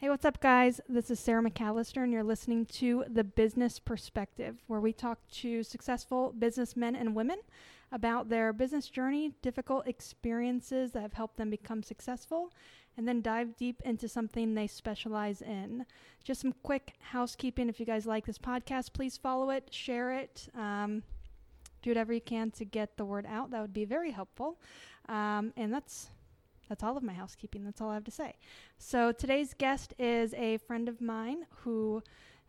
Hey, what's up, guys? This is Sarah McAllister, and you're listening to The Business Perspective, where we talk to successful businessmen and women about their business journey, difficult experiences that have helped them become successful, and then dive deep into something they specialize in. Just some quick housekeeping. If you guys like this podcast, please follow it, share it, um, do whatever you can to get the word out. That would be very helpful. Um, and that's that's all of my housekeeping. That's all I have to say. So today's guest is a friend of mine who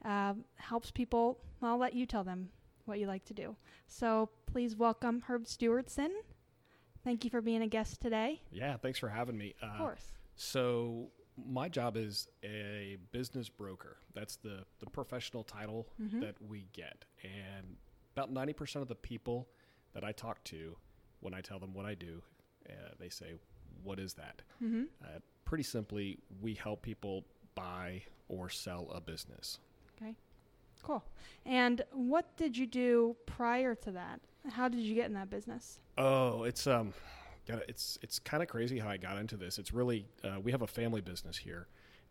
uh, helps people. I'll let you tell them what you like to do. So please welcome Herb Stewartson. Thank you for being a guest today. Yeah, thanks for having me. Uh, of course. So my job is a business broker. That's the the professional title mm-hmm. that we get, and about ninety percent of the people that I talk to, when I tell them what I do, uh, they say, what is that? Mm-hmm. Uh, pretty simply, we help people buy or sell a business. Okay, cool. And what did you do prior to that? How did you get in that business? Oh, it's um, it's it's kind of crazy how I got into this. It's really uh, we have a family business here,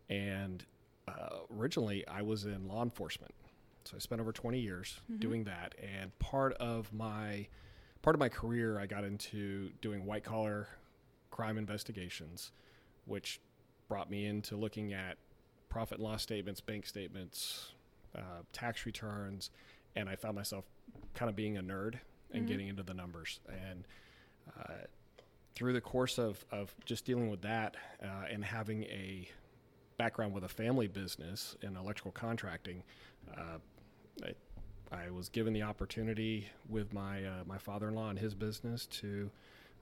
and uh, originally I was in law enforcement, so I spent over 20 years mm-hmm. doing that. And part of my part of my career, I got into doing white collar crime investigations, which brought me into looking at profit and loss statements, bank statements, uh, tax returns, and I found myself kind of being a nerd and mm-hmm. getting into the numbers. And uh, through the course of, of just dealing with that uh, and having a background with a family business in electrical contracting, uh, I, I, was given the opportunity with my uh, my father-in-law and his business to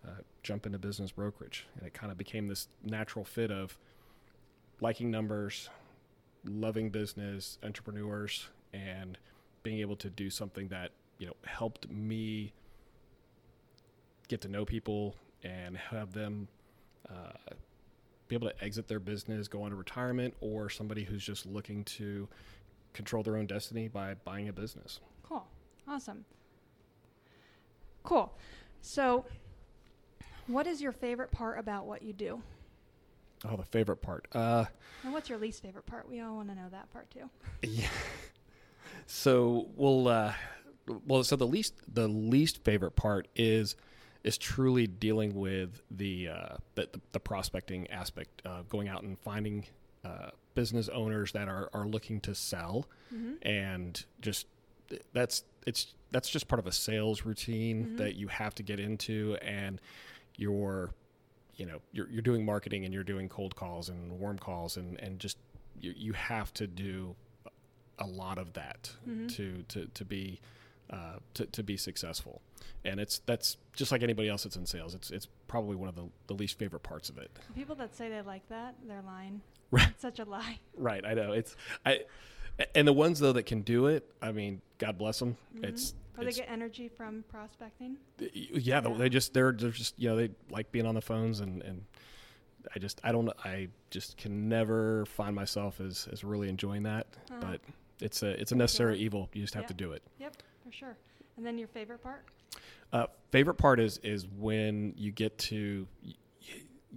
uh, jump into business brokerage. And it kind of became this natural fit of liking numbers, loving business, entrepreneurs, and being able to do something that, you know, helped me get to know people and have them uh, be able to exit their business, go into retirement, or somebody who's just looking to control their own destiny by buying a business. Cool. Awesome. Cool. So, what is your favorite part about what you do? Oh, the favorite part. Uh, and what's your least favorite part? We all want to know that part too. Yeah. So we'll, uh, well, so the least the least favorite part is is truly dealing with the uh, the, the, prospecting aspect, of going out and finding uh, business owners that are are looking to sell, mm-hmm. and just that's it's that's just part of a sales routine mm-hmm. that you have to get into and you're you know you're, you're doing marketing and you're doing cold calls and warm calls and and just you, you have to do a lot of that mm-hmm. to to to be uh, to, to be successful. And it's that's just like anybody else that's in sales it's it's probably one of the, the least favorite parts of it. People that say they like that they're lying. Right. It's such a lie. Right i know it's i and the ones though that can do it i mean god bless them mm-hmm. it's or they get energy from prospecting. Yeah, yeah, they just they're, they're just you know they like being on the phones and and I just I don't I just can never find myself as as really enjoying that, uh-huh. but it's a it's a necessary evil. You just have yep. to do it. Yep, for sure. And then your favorite part? Uh, favorite part is is when you get to you,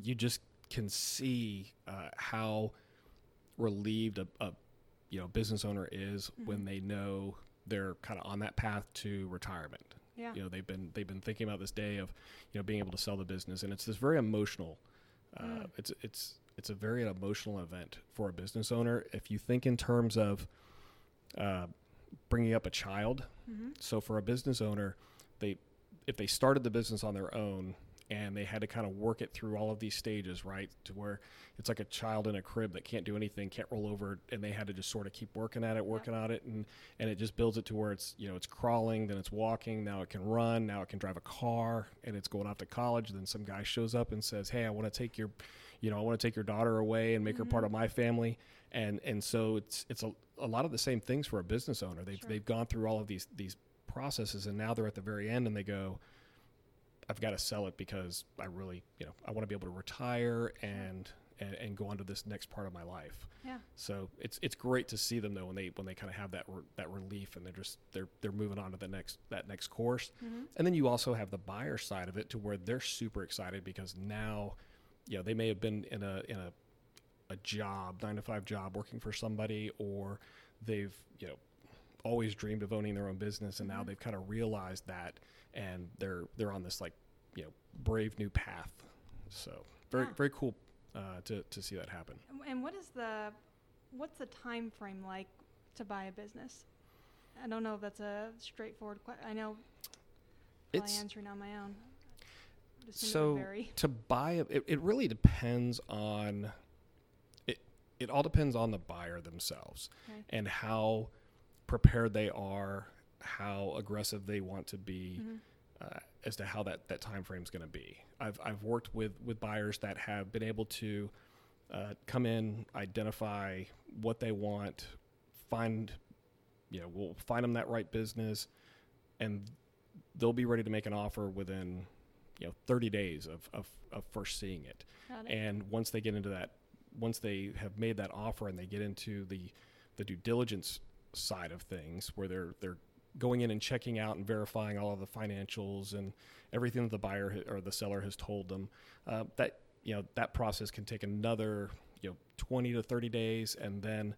you just can see uh, how relieved a, a, you know business owner is mm-hmm. when they know they're kind of on that path to retirement. Yeah. You know, they've been they've been thinking about this day of, you know, being able to sell the business, and it's this very emotional. Uh, mm. It's it's it's a very emotional event for a business owner. If you think in terms of uh, bringing up a child, mm-hmm. so for a business owner, they if they started the business on their own, and they had to kind of work it through all of these stages, right? To where it's like a child in a crib that can't do anything, can't roll over, and they had to just sort of keep working at it, working yeah. on it, and and it just builds it to where it's you know it's crawling, then it's walking, now it can run, now it can drive a car, and it's going off to college. Then some guy shows up and says, "Hey, I want to take your, you know, I want to take your daughter away and make mm-hmm. her part mm-hmm. of my family," and and so it's it's a, a lot of the same things for a business owner. They've sure. they've gone through all of these these processes, and now they're at the very end, and they go I've got to sell it because I really, you know, I want to be able to retire and, and and go on to this next part of my life. Yeah. So it's it's great to see them though when they when they kind of have that re- that relief and they're just they're they're moving on to the next that next course. Mm-hmm. And then you also have the buyer side of it to where they're super excited because now, you know, they may have been in a in a a job, nine to five job, working for somebody, or they've you know always dreamed of owning their own business, and now Mhm. they've kind of realized that, and they're they're on this like you know brave new path. So very Yeah. very cool uh, to to see that happen. And- what is the what's the time frame like to buy a business? I don't know if that's a straightforward question. I know It's answering on my own. So to to buy a, it, it really depends on it it all depends on the buyer themselves Okay. and how prepared they are how aggressive they want to be Mhm. uh, as to how that that time frame is going to be I've, I've worked with with buyers that have been able to uh, come in identify what they want find you know we'll find them that right business and they'll be ready to make an offer within you know 30 days of, of, of first seeing it it. and once they get into that once they have made that offer and they get into the the due diligence side of things where they're they're going in and checking out and verifying all of the financials and everything that the buyer or the seller has told them uh, that you know that process can take another you know 20 to 30 days and then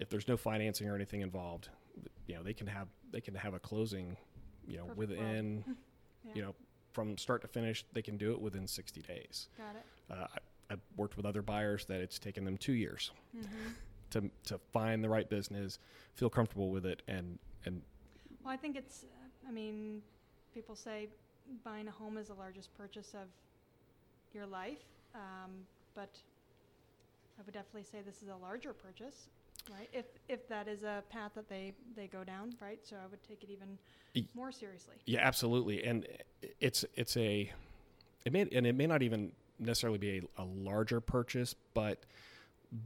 if there's no financing or anything involved you know they can have they can have a closing you know Perfect within Yeah. you know from start to finish they can do it within 60 days Got it. uh, I, I've worked with other buyers that it's taken them two years hmm to to find the right business, feel comfortable with it, and and Well, I think it's. I mean, people say buying a home is the largest purchase of your life, um, but I would definitely say this is a larger purchase, right? If if that is a path that they they go down, right? So I would take it even more seriously. yeah, absolutely, and it's it's a it may and it may not even necessarily be a, a larger purchase, but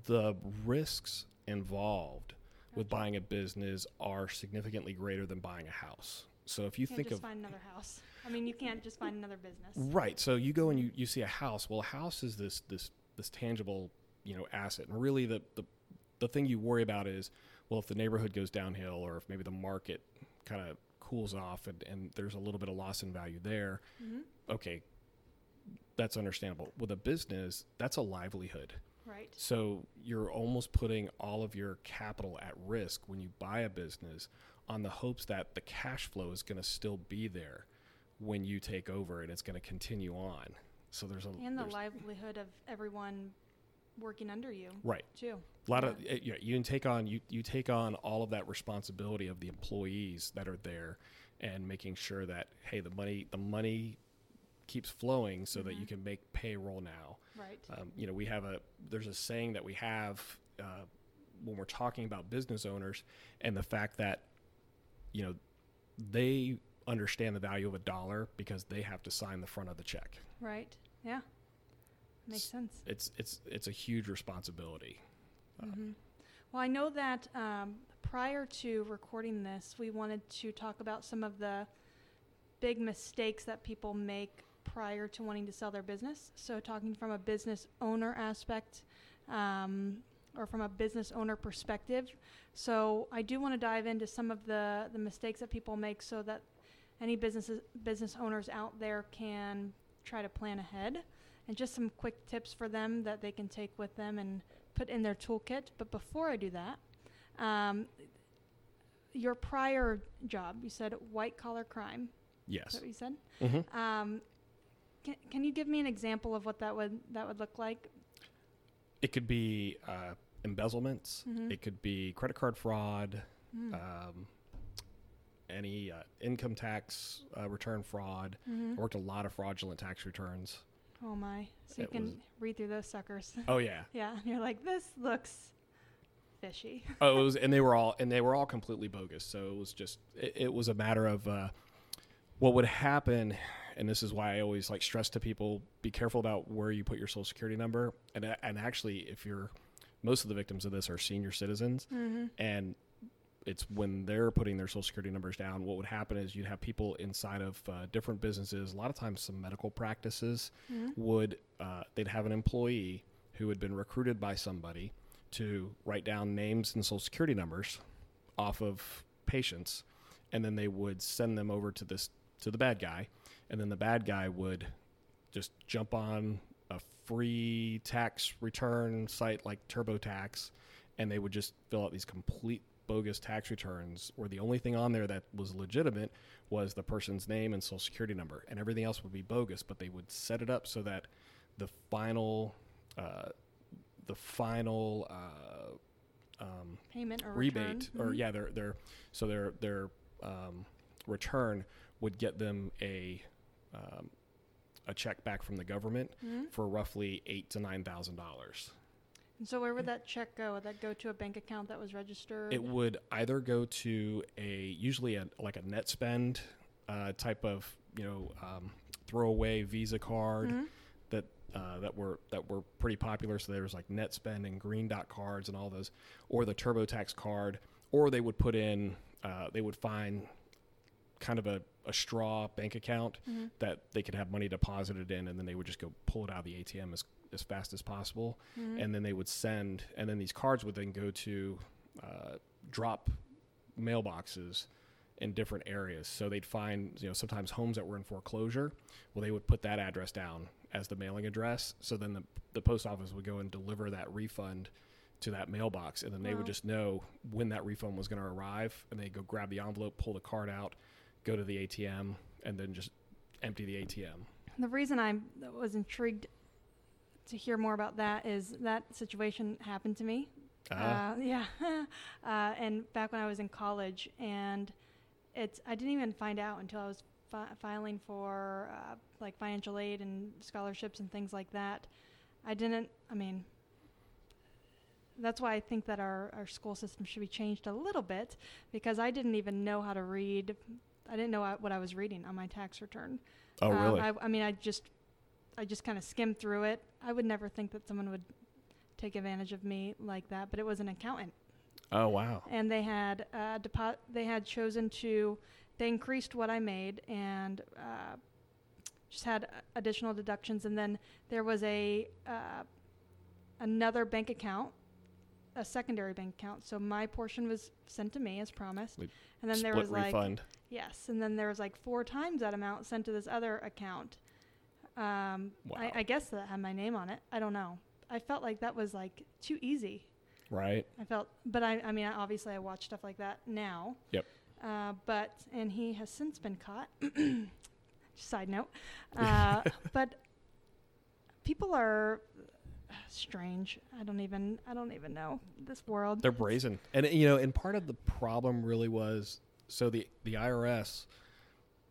the risks involved with buying a business are significantly greater than buying a house. So if you You can't think just of find another house. I mean, you can't just find another business. Right. So you go and you, you see a house. Well, a house is this this this tangible, you know, asset. And really the, the the thing you worry about is, well, if the neighborhood goes downhill or if maybe the market kind of cools off and, and there's a little bit of loss in value there, hmm okay, that's understandable. With a business, that's a livelihood. Right. So you're almost putting all of your capital at risk when you buy a business on the hopes that the cash flow is going to still be there when you take over and it's going to continue on. So there's a And the livelihood of everyone working under you right. too. A lot of uh, yeah, you can take on you you take on all of that responsibility of the employees that are there and making sure that hey the money the money keeps flowing so that you Mhm. can make payroll now. Right. Um, you know, we have a there's a saying that we have uh, when we're talking about business owners and the fact that you know they understand the value of a dollar because they have to sign the front of the check. Right. Yeah. Makes S- sense. It's it's it's a huge responsibility. Uh, hmm Well, I know that um, prior to recording this, we wanted to talk about some of the big mistakes that people make prior to wanting to sell their business. So, talking from a business owner aspect um, or from a business owner perspective. So, I do want to dive into some of the, the mistakes that people make so that any businesses, business owners out there can try to plan ahead and just some quick tips for them that they can take with them and put in their toolkit. But before I do that, um, your prior job, you said white collar crime. Is Yes. that what you said? hmm Um, can, can you give me an example of what that would that would look like? It could be uh, embezzlements. Mhm. It could be credit card fraud. Mm. Um, any uh, income tax uh, return fraud. Mhm. I worked a lot of fraudulent tax returns. Oh my! So you can read through those suckers. Oh yeah. yeah, and you're like, this looks fishy. oh, it was, and they were all, and they were all completely bogus. So it was just, it, it was a matter of uh, what would happen, and this is why I always like stress to people: be careful about where you put your social security number. And and actually, if you're, most of the victims of this are senior citizens, mm-hmm. and it's when they're putting their social security numbers down. What would happen is you'd have people inside of uh, different businesses. A lot of times, some medical practices Mm-hmm. would uh, they'd have an employee who had been recruited by somebody to write down names and social security numbers off of patients and then they would send them over to this to the bad guy and then the bad guy would just jump on a free tax return site like TurboTax, and they would just fill out these complete bogus tax returns where the only thing on there that was legitimate was the person's name and social security number, and everything else would be bogus. But they would set it up so that the final, uh, the final uh, um, Payment or rebate return. or Mhm. yeah their their so their their um, return would get them a um, a check back from the government Mhm. for roughly eight to nine thousand dollars. And so where would that check go? Would that go to a bank account that was registered? It would either go to a usually a like a Netspend uh, type of you know um, throwaway Visa card Mhm. that uh, that were that were pretty popular. So there was like Netspend and green dot cards and all those, or the TurboTax card, or they would put in uh, they would find kind of a, a straw bank account Mhm. that they could have money deposited in, and then they would just go pull it out of the ATM as as fast as possible, Mhm. and then they would send, and then these cards would then go to uh, drop mailboxes in different areas. So they'd find, you know, sometimes homes that were in foreclosure. Well, they would put that address down as the mailing address. So then the, the post office would go and deliver that refund to that mailbox, and then they Wow. would just know when that refund was going to arrive, and they go grab the envelope, pull the card out, go to the ATM, and then just empty the ATM. The reason I was intrigued to hear more about that is that situation happened to me. Ah. Uh, yeah, uh, and back when I was in college, and it's I didn't even find out until I was fi- filing for uh, like financial aid and scholarships and things like that. I didn't. I mean, that's why I think that our our school system should be changed a little bit because I didn't even know how to read. I didn't know what I was reading on my tax return. oh, Um, really? I, I mean, I just, I just kind of skimmed through it. I would never think that someone would take advantage of me like that, but it was an accountant, oh, wow. and they had uh, depo- they had chosen to, they increased what I made and uh, just had additional deductions, and then there was a uh, another bank account. A secondary bank account, so my portion was sent to me as promised, Like and then there was like refund. Yes, and then there was like four times that amount sent to this other account. Um, Wow. I, I guess that had my name on it. I don't know. I felt like that was like too easy. right? I felt, but I, I mean, I- obviously, I watch stuff like that now. Yep. Uh, but and he has since been caught. Side note, uh, but people are strange. I don't even, I don't even know this world. They're brazen, and you know, and part of the problem really was so the the IRS,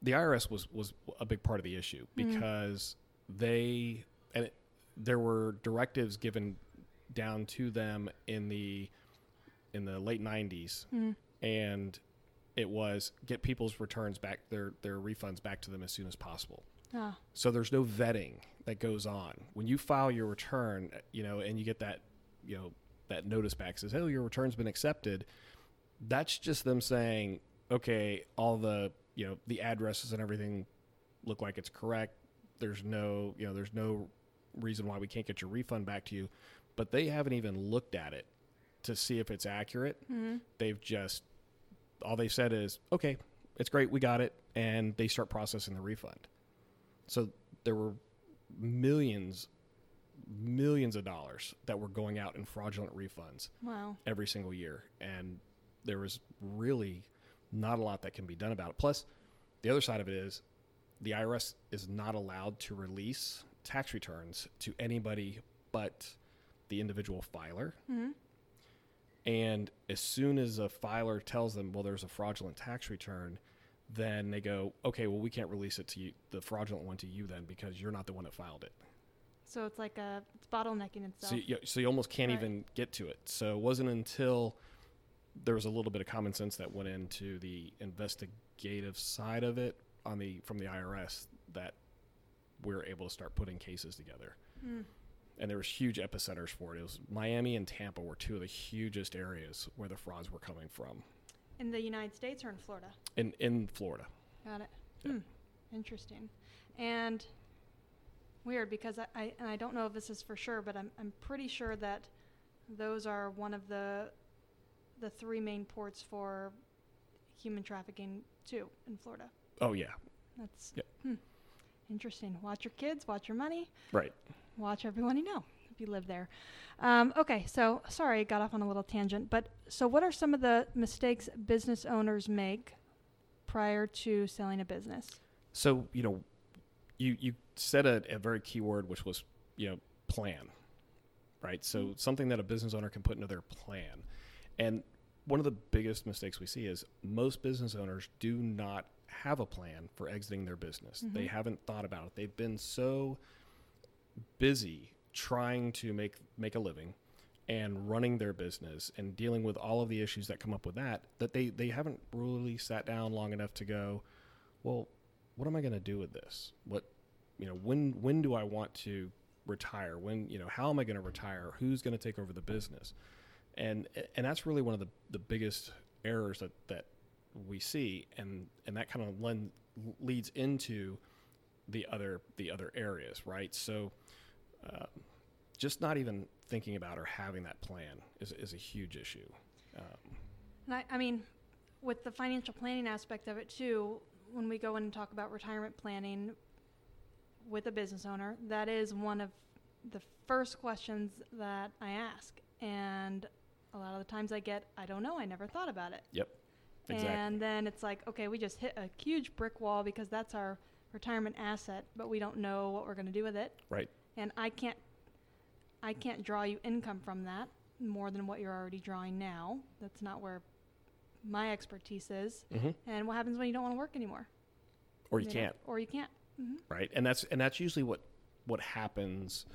the IRS was was a big part of the issue Mm. because they and it, there were directives given down to them in the in the late '90s, Mm. and it was get people's returns back their their refunds back to them as soon as possible. Ah, So there's no vetting that goes on when you file your return, you know, and you get that, you know, that notice back says, "Oh, your return's been accepted." That's just them saying, "Okay, all the, you know, the addresses and everything look like it's correct. There's no, you know, there's no reason why we can't get your refund back to you." But they haven't even looked at it to see if it's accurate. mhm. They've just all they said is, "Okay, it's great, we got it," and they start processing the refund. So there were millions, millions of dollars that were going out in fraudulent refunds Wow. every single year, and there was really not a lot that can be done about it. Plus, the other side of it is the IRS is not allowed to release tax returns to anybody but the individual filer. hmm And as soon as a filer tells them, well, there's a fraudulent tax return, then they go, okay, well, we can't release it to you, the fraudulent one to you then because you're not the one that filed it. So it's like a it's bottlenecking itself. So you, so you almost can't Right. even get to it. So it wasn't until there was a little bit of common sense that went into the investigative side of it on the from the IRS that we are able to start putting cases together. Mm. And there was huge epicenters for it. It was Miami and Tampa were two of the hugest areas where the frauds were coming from. In the United States or in Florida? In in Florida. Got it. Yeah. Hmm. Interesting. And weird because I, I and I don't know if this is for sure, but I'm I'm pretty sure that those are one of the the three main ports for human trafficking too in Florida. Oh yeah. That's Yep. hmm. interesting. Watch your kids, watch your money. Right. watch everyone you know you live there. Um, okay, so sorry, I got off on a little tangent, but so what are some of the mistakes business owners make prior to selling a business? So you know, you you said a, a very key word, which was you know plan, right? So Mm-hmm. something that a business owner can put into their plan, and one of the biggest mistakes we see is most business owners do not have a plan for exiting their business. They Mhm. haven't thought about it. They've been so busy trying to make make a living and running their business and dealing with all of the issues that come up with that that they they haven't really sat down long enough to go well what am i going to do with this? What you know when when do i want to retire? When you know how am i going to retire? Who's going to take over the business? And and that's really one of the the biggest errors that that we see and and that kind of lend, leads into the other the other areas right? So um, just not even thinking about or having that plan is, is a huge issue um, And I, I mean, with the financial planning aspect of it too, when we go in and talk about retirement planning with a business owner, that is one of the first questions that I ask. And a lot of the times I get, I don't know, I never thought about it. Yep. Exactly And then it's like, okay, we just hit a huge brick wall because that's our retirement asset, but we don't know what we're going to do with it. Right. And I can't, I can't draw you income from that more than what you're already drawing now. That's not where my expertise is. hmm And what happens when you don't want to work anymore? or you know? can't Or you can't. hmm right and that's and that's usually what what happens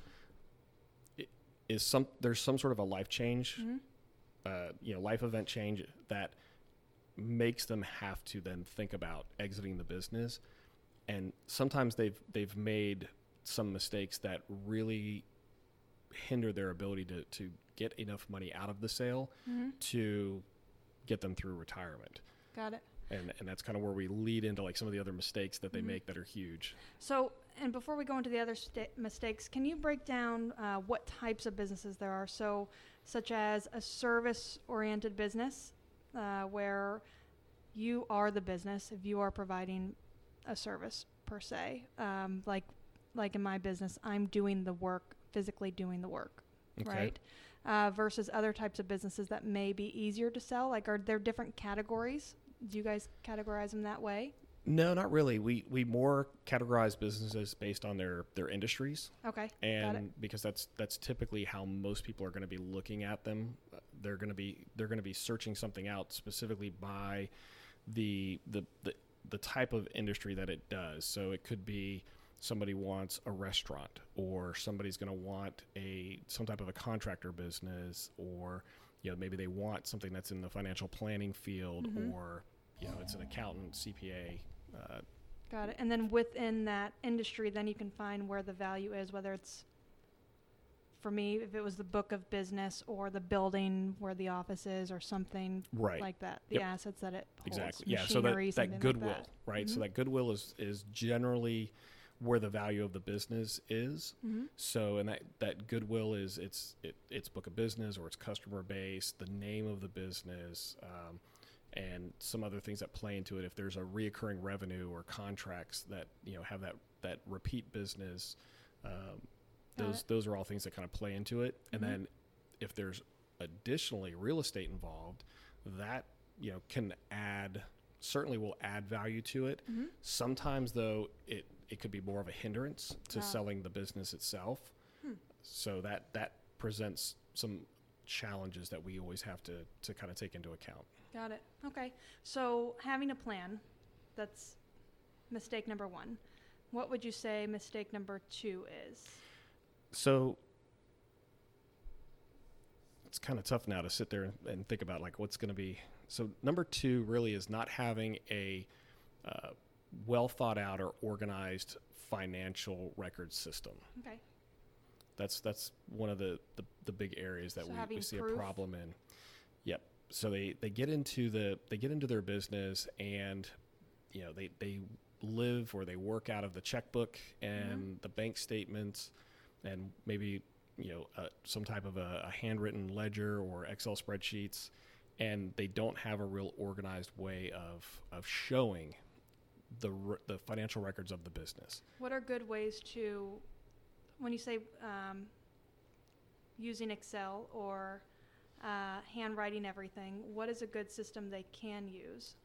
is some there's some sort of a life change hmm uh, you know life event change that makes them have to then think about exiting the business and sometimes they've they've made some mistakes that really hinder their ability to to get enough money out of the sale hmm to get them through retirement Got it. and and that's kind of where we lead into like some of the other mistakes that they Mhm. make that are huge So, and before we go into the other sta- mistakes, can you break down uh, what types of businesses there are? So, such as a service-oriented business, uh, where you are the business if you are providing a service per se. Um, like, like in my business, I'm doing the work, physically doing the work, right? Uh, versus other types of businesses that may be easier to sell. Like, are there different categories? Do you guys categorize them that way? No, not really. We we more categorize businesses based on their their industries, Okay, got it. and because that's that's typically how most people are going to be looking at them. Uh, They're going to be they're going to be searching something out specifically by the the the the type of industry that it does. So it could be somebody wants a restaurant, or somebody's going to want a some type of a contractor business, or you know maybe they want something that's in the financial planning field, Mhm. or you know it's an accountant, CPA. Uh, Got it. And then within that industry, then you can find where the value is, whether it's, for me, if it was the book of business or the building where the office is or something right. like that, the Yep. assets that it holds. Exactly. Yeah. So that, that something like goodwill, that. right? So Mhm. that goodwill is is generally where the value of the business is. Mm-hmm. So and that that goodwill is it's it, it's book of business or it's customer base, the name of the business, um, and some other things that play into it. If there's a reoccurring revenue or contracts that you know have that that repeat business, um, those it. those are all things that kind of play into it. And Mhm. then if there's additionally real estate involved, that you know can add certainly will add value to it. Mm-hmm. Sometimes though it it could be more of a hindrance to selling the business itself. Hmm. So that that presents some challenges that we always have to to kind of take into account. Got it. Okay. So having a plan, that's mistake number one. What would you say mistake number two is? So it's kind of tough now to sit there and think about like what's going to be. So number two really is not having a uh, well thought out or organized financial record system. Okay. That's that's one of the the, the big areas that So we, we see proof? a problem in. Yep. So they they get into the they get into their business and you know they they live or they work out of the checkbook and the bank statements and maybe you know uh, some type of a, a handwritten ledger or Excel spreadsheets and they don't have a real organized way of of showing the r- the financial records of the business. What are good ways to, when you say um, using Excel or uh, handwriting everything, what is a good system they can use?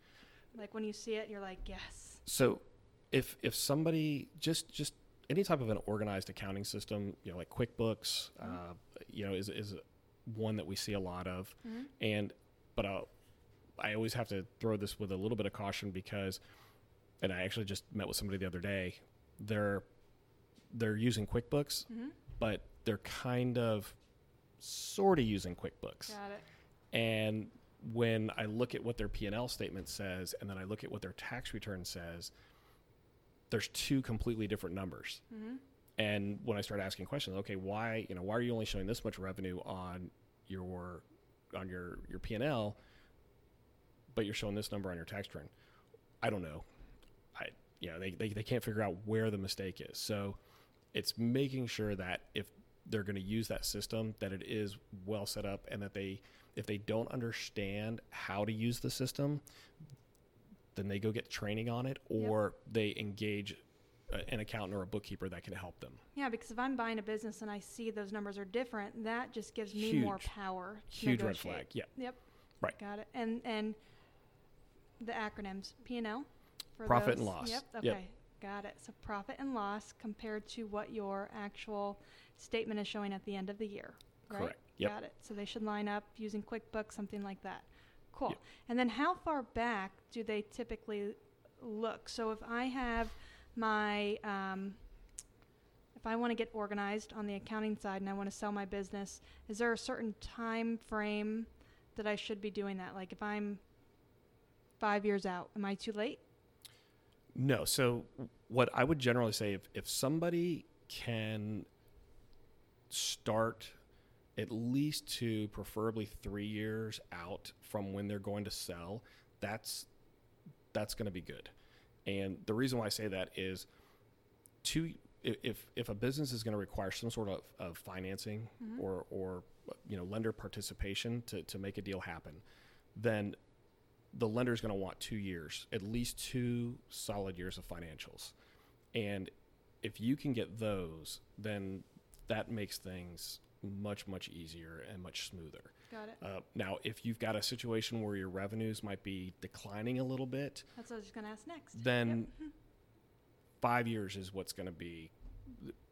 Like when you see it, you're like, yes. So, if if somebody just just any type of an organized accounting system, you know, like QuickBooks, Mhm. uh, you know, is is one that we see a lot of, Mm-hmm. and but uh, I always have to throw this with a little bit of caution because, and I actually just met with somebody the other day. They're they're using QuickBooks, Mm-hmm. but they're kind of sort of using QuickBooks. Got it. And when I look at what their P&L statement says and then I look at what their tax return says, there's two completely different numbers. Mm-hmm. And when I start asking questions, okay, why, you know, why are you only showing this much revenue on your on your your P&L but you're showing this number on your tax return? I don't know. I you know, they, they they can't figure out where the mistake is. So it's making sure that if they're going to use that system that it is well set up and that they if they don't understand how to use the system then they go get training on it Yep. or they engage a- an accountant or a bookkeeper that can help them Yeah, because if I'm buying a business and I see those numbers are different, that just gives me more power. To huge red flag yeah Yep. Right. Got it. And and the acronyms P and L. for Profit and loss. Yep. Yep. Okay. Got it. So profit and loss compared to what your actual statement is showing at the end of the year. Right? correct yep Got it. So they should line up using QuickBooks, something like that. Cool. Yep. And then how far back do they typically look? So if I have my, um, if I want to get organized on the accounting side and I want to sell my business, is there a certain time frame that I should be doing that? Like if I'm five years out, am I too late? No. So what I would generally say if, if somebody can start at least to preferably three years out from when they're going to sell, that's that's going to be good. And the reason why I say that is two if if a business is going to require some sort of, of financing Mhm. or or you know lender participation to, to make a deal happen, then the lender is going to want two years, at least two solid years of financials. And if you can get those, then that makes things much, much easier and much smoother. Got it. Uh, now, if you've got a situation where your revenues might be declining a little bit, That's what I was just going to ask next. then Yep. five years is what's going to be.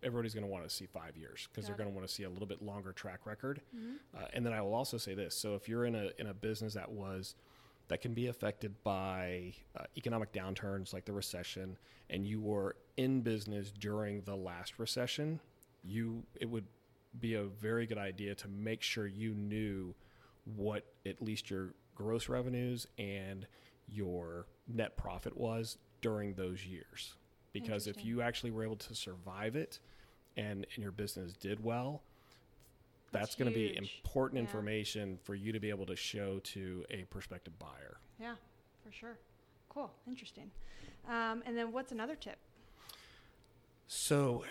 Everybody's going to want to see five years because they're going to want to see a little bit longer track record. Mhm. Uh, and then I will also say this: so if you're in a in a business that was that can be affected by uh, economic downturns like the recession, and you were in business during the last recession, you it would be a very good idea to make sure you knew what at least your gross revenues and your net profit was during those years. Because if you actually were able to survive it and, and your business did well, that's, That's going to be important Yeah. information for you to be able to show to a prospective buyer. Yeah, for sure. Cool. Interesting. Um, and then what's another tip? So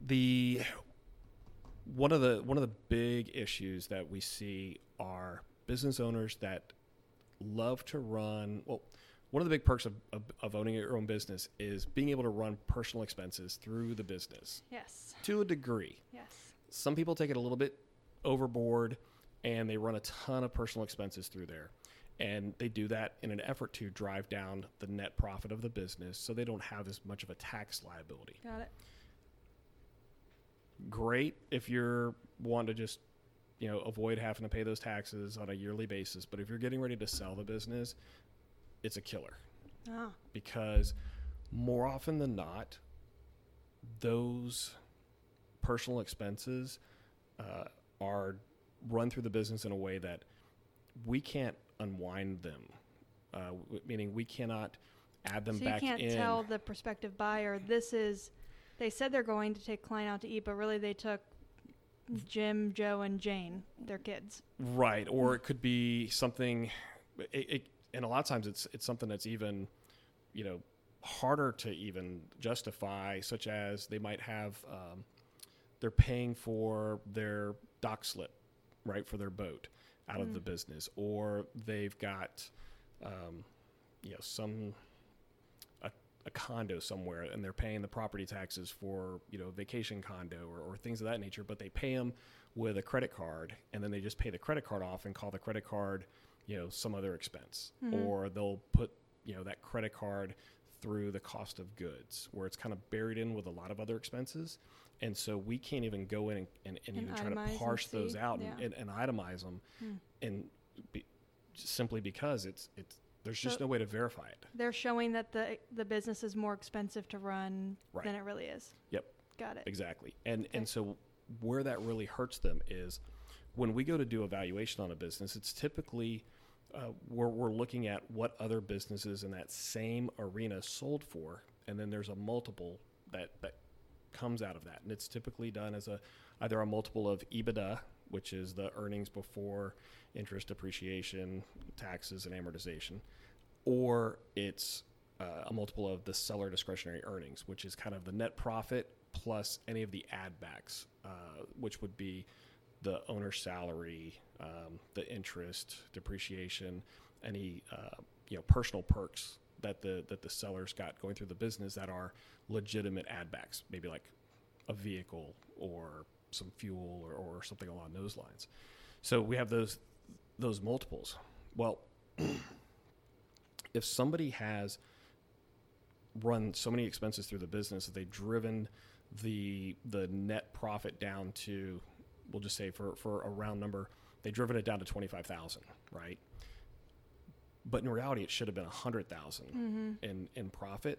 the one of the one of the big issues that we see are business owners that love to run well one of the big perks of, of, of owning your own business is being able to run personal expenses through the business Yes. to a degree Yes. Some people take it a little bit overboard and they run a ton of personal expenses through there. And they do that in an effort to drive down the net profit of the business so they don't have as much of a tax liability. Got it. great if you're wanting to just you know avoid having to pay those taxes on a yearly basis but if you're getting ready to sell the business it's a killer. Ah, because more often than not those personal expenses uh, are run through the business in a way that we can't unwind them uh, w- meaning we cannot add them so you back can't in tell the prospective buyer this is. They said they're going to take client out to eat, but really they took Jim, Joe, and Jane, their kids. Right, or it could be something. It, it, and a lot of times it's it's something that's even, you know, harder to even justify, such as they might have, um, they're paying for their dock slip, right, for their boat out of the Mm. business, or they've got, um, you know, some a, a condo somewhere and they're paying the property taxes for you know vacation condo or, or things of that nature, but they pay them with a credit card and then they just pay the credit card off and call the credit card you know some other expense Mhm. or they'll put you know that credit card through the cost of goods where it's kind of buried in with a lot of other expenses and so we can't even go in and, and, and, And even try to parse those out yeah. and, and, itemize them Hmm. and be, simply because it's it's there's just no way to verify it They're showing that the the business is more expensive to run Right. than it really is. Yep. Got it. Exactly. And Okay. and so where that really hurts them is when we go to do evaluation on a business, it's typically uh, we're, we're looking at what other businesses in that same arena sold for, and then there's a multiple that that comes out of that, and it's typically done as a either a multiple of EBITDA, which is the earnings before interest, depreciation, taxes, and amortization, or it's uh, a multiple of the seller discretionary earnings, which is kind of the net profit plus any of the add backs, uh, which would be the owner's salary, um, the interest, depreciation, any uh, you know personal perks that the that the sellers got going through the business that are legitimate add backs, maybe like a vehicle or some fuel or, or something along those lines. So we have those those multiples. Well, if somebody has run so many expenses through the business that they've driven the the net profit down to we'll just say for for a round number they've driven it down to 25,000 right but in reality it should have been 100,000 Mm-hmm. in in profit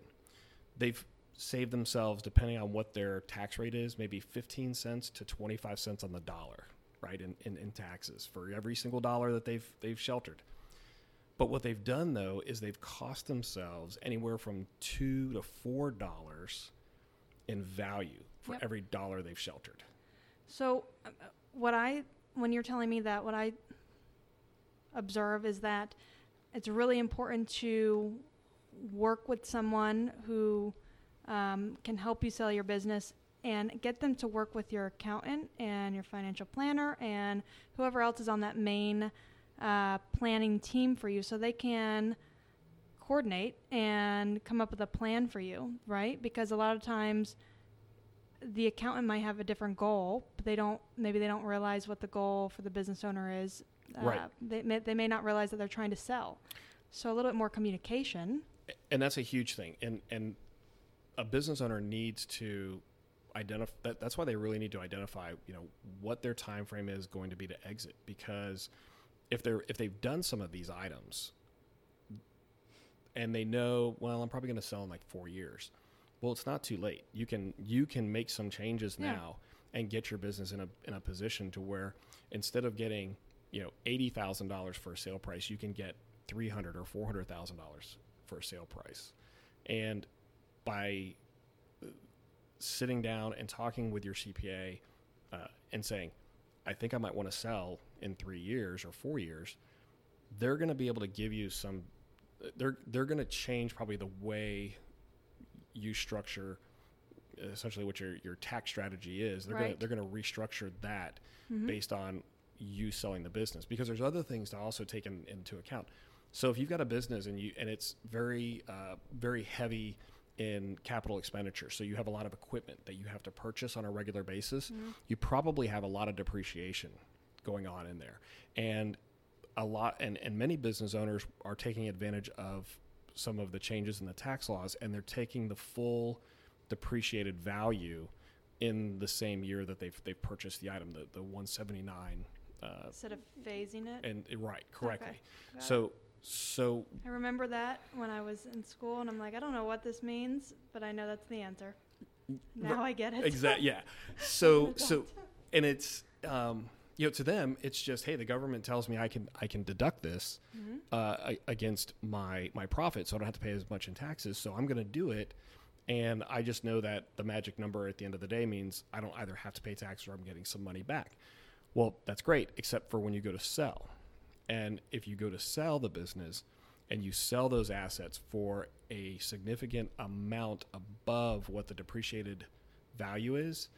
they've saved themselves depending on what their tax rate is maybe 15 cents to 25 cents on the dollar right in, in, in taxes for every single dollar that they've they've sheltered but what they've done though is they've cost themselves anywhere from two to four dollars in value for Yep. every dollar they've sheltered. So, uh, what I, when you're telling me that, what I observe is that it's really important to work with someone who um, can help you sell your business and get them to work with your accountant and your financial planner and whoever else is on that main uh, planning team for you so they can coordinate and come up with a plan for you, right? Because a lot of times the accountant might have a different goal, but they don't maybe they don't realize what the goal for the business owner is. Uh, Right. They may, they may not realize that they're trying to sell. So a little bit more communication. And that's a huge thing. And and a business owner needs to identify that, that's why they really need to identify, you know, what their time frame is going to be to exit because if they're if they've done some of these items and they know, well, I'm probably going to sell in like 4 years. Well, it's not too late. You can you can make some changes Yeah. now and get your business in a in a position to where instead of getting, you know, $80,000 for a sale price, you can get 300 or $400,000 for a sale price. And by uh, sitting down and talking with your CPA uh, and saying, I think I might want to sell in three years or four years, they're going to be able to give you some. They're they're going to change probably the way you structure essentially what your your tax strategy is. They're gonna, they're going to restructure that Mhm. based on you selling the business because there's other things to also take in, into account. So if you've got a business and you and it's very uh, very heavy in capital expenditure, so you have a lot of equipment that you have to purchase on a regular basis, Mhm. you probably have a lot of depreciation going on in there, and a lot and, and many business owners are taking advantage of some of the changes in the tax laws and they're taking the full depreciated value in the same year that they've they've purchased the item, the the 179, uh, Instead of phasing it. and right correctly. It. So so I remember that when I was in school, and I'm like, I don't know what this means, but I know that's the answer. Now I get it. exactly yeah. So so and it's um, you know to them it's just hey the government tells me I can I can deduct this Mhm. uh, against my my profit, so I don't have to pay as much in taxes. So I'm going to do it, and I just know that the magic number at the end of the day means I don't either have to pay tax or I'm getting some money back. Well, that's great, except for when you go to sell, and if you go to sell the business and you sell those assets for a significant amount above what the depreciated value is,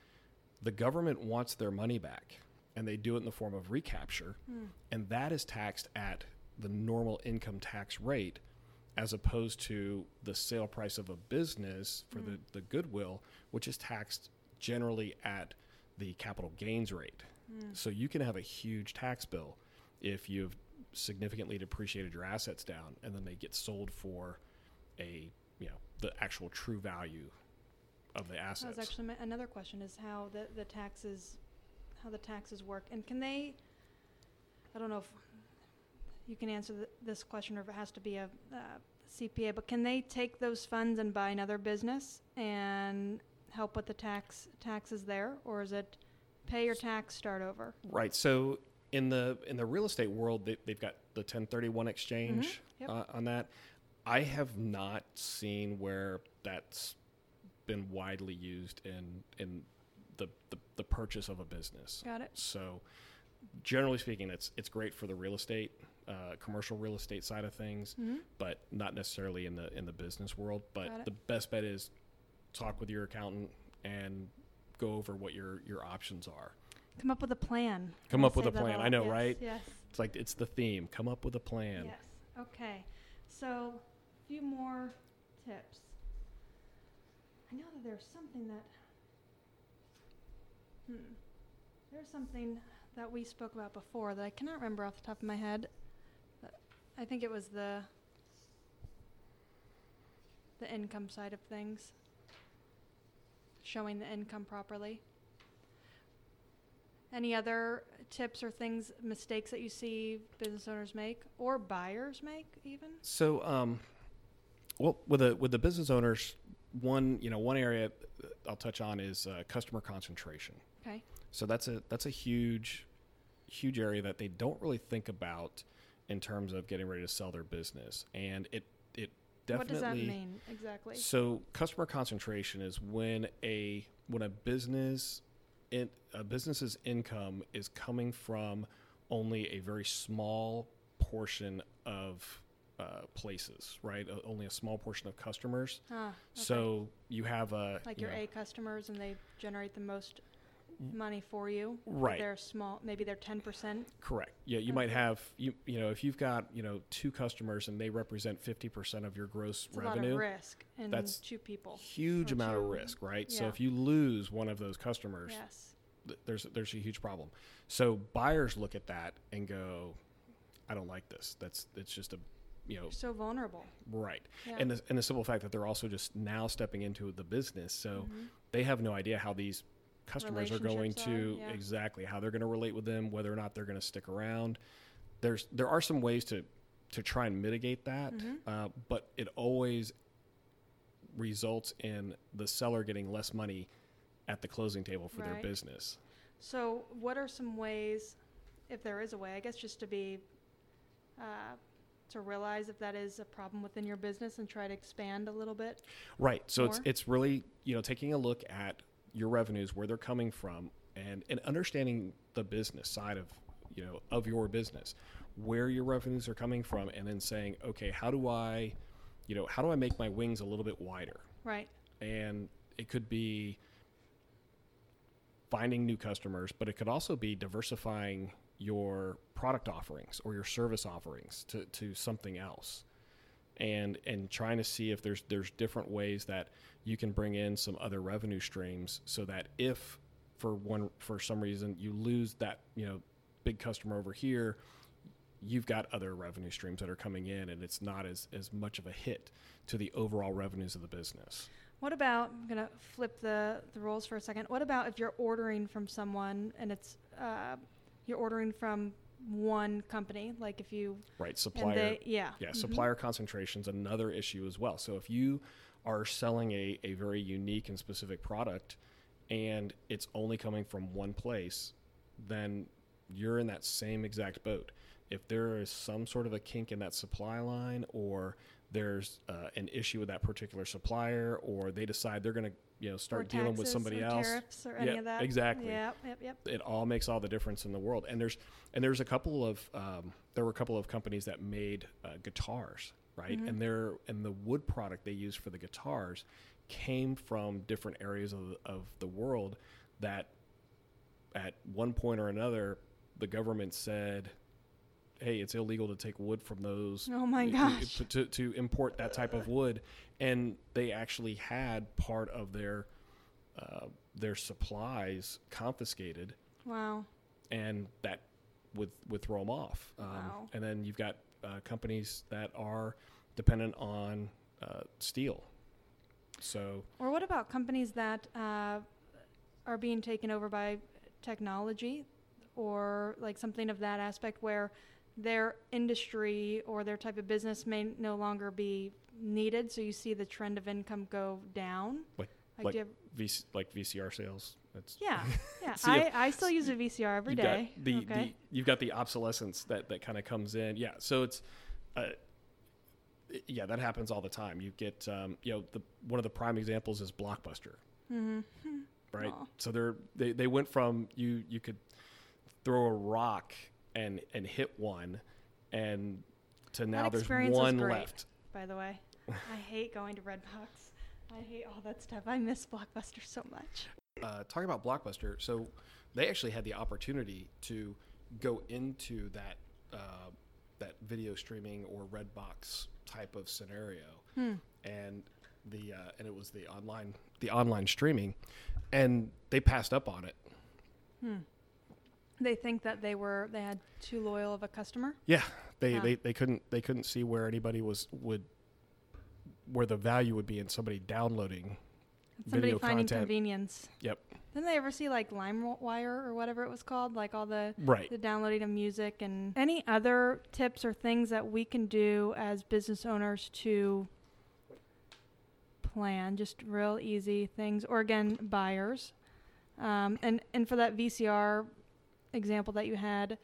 the government wants their money back, and they do it in the form of recapture Hmm. and that is taxed at the normal income tax rate as opposed to the sale price of a business for the, the goodwill, which is taxed generally at the capital gains rate. So you can have a huge tax bill if you've significantly depreciated your assets down and then they get sold for a you know the actual true value of the That assets. was actually my, another question: is how the the taxes, how the taxes work, and can they? I don't know if you can answer th- this question, or if it has to be a uh, CPA. But can they take those funds and buy another business and help with the tax taxes there, or is it pay your tax, start over? Right. So in the in the real estate world, they, they've got the 1031 exchange Yep. uh, on that. I have not seen where that's been widely used in in the, the, the purchase of a business. Got it. So generally speaking, it's it's great for the real estate, uh, commercial real estate side of things, Mm-hmm. but not necessarily in the in the business world. But the best bet is talk with your accountant and go over what your your options are. Come up with a plan. Come up with a plan. I know, Yes, right? Yes. It's like it's the theme. Come up with a plan. Yes. Okay. So, a few more tips. I know that there's something that. Hmm. There's something that we spoke about before that I cannot remember off the top of my head. I think it was the. The income side of things. Showing the income properly. Any other tips or things, mistakes that you see business owners make or buyers make, even? So, um, well, with the with the business owners, one you know one area I'll touch on is uh, customer concentration. Okay. So that's a that's a huge, huge area that they don't really think about in terms of getting ready to sell their business, and it it definitely. what does that mean exactly? So customer concentration is when a when a business in, a business's income is coming from only a very small portion of uh, places, right? Uh, only a small portion of customers. Ah, okay. So you have a like you your know, A customers and they generate the most money for you. Right. They're small, maybe they're 10%. Correct. Yeah, you might have you you know if you've got you know two customers and they represent fifty percent of your gross It's a lot revenue, of risk in that's two people. huge amount of risk, right? So if you lose one of those customers, Yes. th- there's there's a huge problem. So buyers look at that and go, I don't like this. That's it's just a you know You're so vulnerable. right. Yeah. And the, and the simple fact that they're also just now stepping into the business, so Mhm. they have no idea how these customers are going to are, yeah. exactly how they're going to relate with them, whether or not they're going to stick around. There's there are some ways to to try and mitigate that, Mhm. uh, but it always results in the seller getting less money at the closing table for their business. So, what are some ways, if there is a way, I guess just to be, uh, to realize if that is a problem within your business and try to expand a little bit? Right. So it's it's really you know taking a look at your revenues, where they're coming from, and and understanding the business side of you know of your business, where your revenues are coming from, and then saying, okay, how do I, you know, how do I make my wings a little bit wider? Right. And it could be finding new customers, but it could also be diversifying your product offerings or your service offerings to, to something else and and trying to see if there's there's different ways that you can bring in some other revenue streams so that if for one for some reason you lose that you know big customer over here you've got other revenue streams that are coming in and it's not as as much of a hit to the overall revenues of the business What about, I'm going to flip the, the roles for a second. What about if you're ordering from someone and it's, uh, you're ordering from one company, like if you, right supplier they, yeah. Yeah, mhm. supplier concentration is another issue as well. So if you are selling a, a very unique and specific product and it's only coming from one place, then you're in that same exact boat. If there is some sort of a kink in that supply line or there's uh, an issue with that particular supplier or they decide they're going to you know Or start dealing with somebody or else Tariffs or any of that. exactly. Yep, yep, yep. it all makes all the difference in the world. And there's and there's a couple of um, there were a couple of companies that made uh, guitars, right? Mhm. And their and the wood product they used for the guitars came from different areas of the, of the world that at one point or another the government said hey, it's illegal to take wood from those. Oh my gosh. To, to, import that type of wood, and they actually had part of their uh, their supplies confiscated, Wow. and that would would throw them off. Um, Wow. And then you've got uh, companies that are dependent on uh, steel. So Or what about companies that uh, are being taken over by technology or like something of that aspect where their industry or their type of business may no longer be needed? So you see the trend of income go down? Like- like, like do have- VC, like VCR sales. That's yeah, yeah. See, I, I still use a VCR every day. got the, okay. the you've got the obsolescence that that kind of comes in. Yeah, so it's uh, yeah, that happens all the time. You get um, you know the one of the prime examples is Blockbuster, mm-hmm. right? Aw. So they're they they went from you you could throw a rock and and hit one, and to now there's experience one great. left. By the way, I hate going to Redbox. I hate all that stuff. I miss Blockbuster so much. uh, talking about Blockbuster, so they actually had the opportunity to go into that uh, that video streaming or Redbox type of scenario, Hmm. and the uh, and it was the online the online streaming, and they passed up on it. Hmm. They think that they were they had too loyal of a customer. Yeah, they, Huh. they, they couldn't they couldn't see where anybody was would where the value would be in somebody downloading. Somebody Video finding content. convenience. Yep. Didn't they ever see like LimeWire or whatever it was called, like all the Right. the downloading of music and any other tips or things that we can do as business owners to plan just real easy things or again buyers um, and and for that vcr example that you had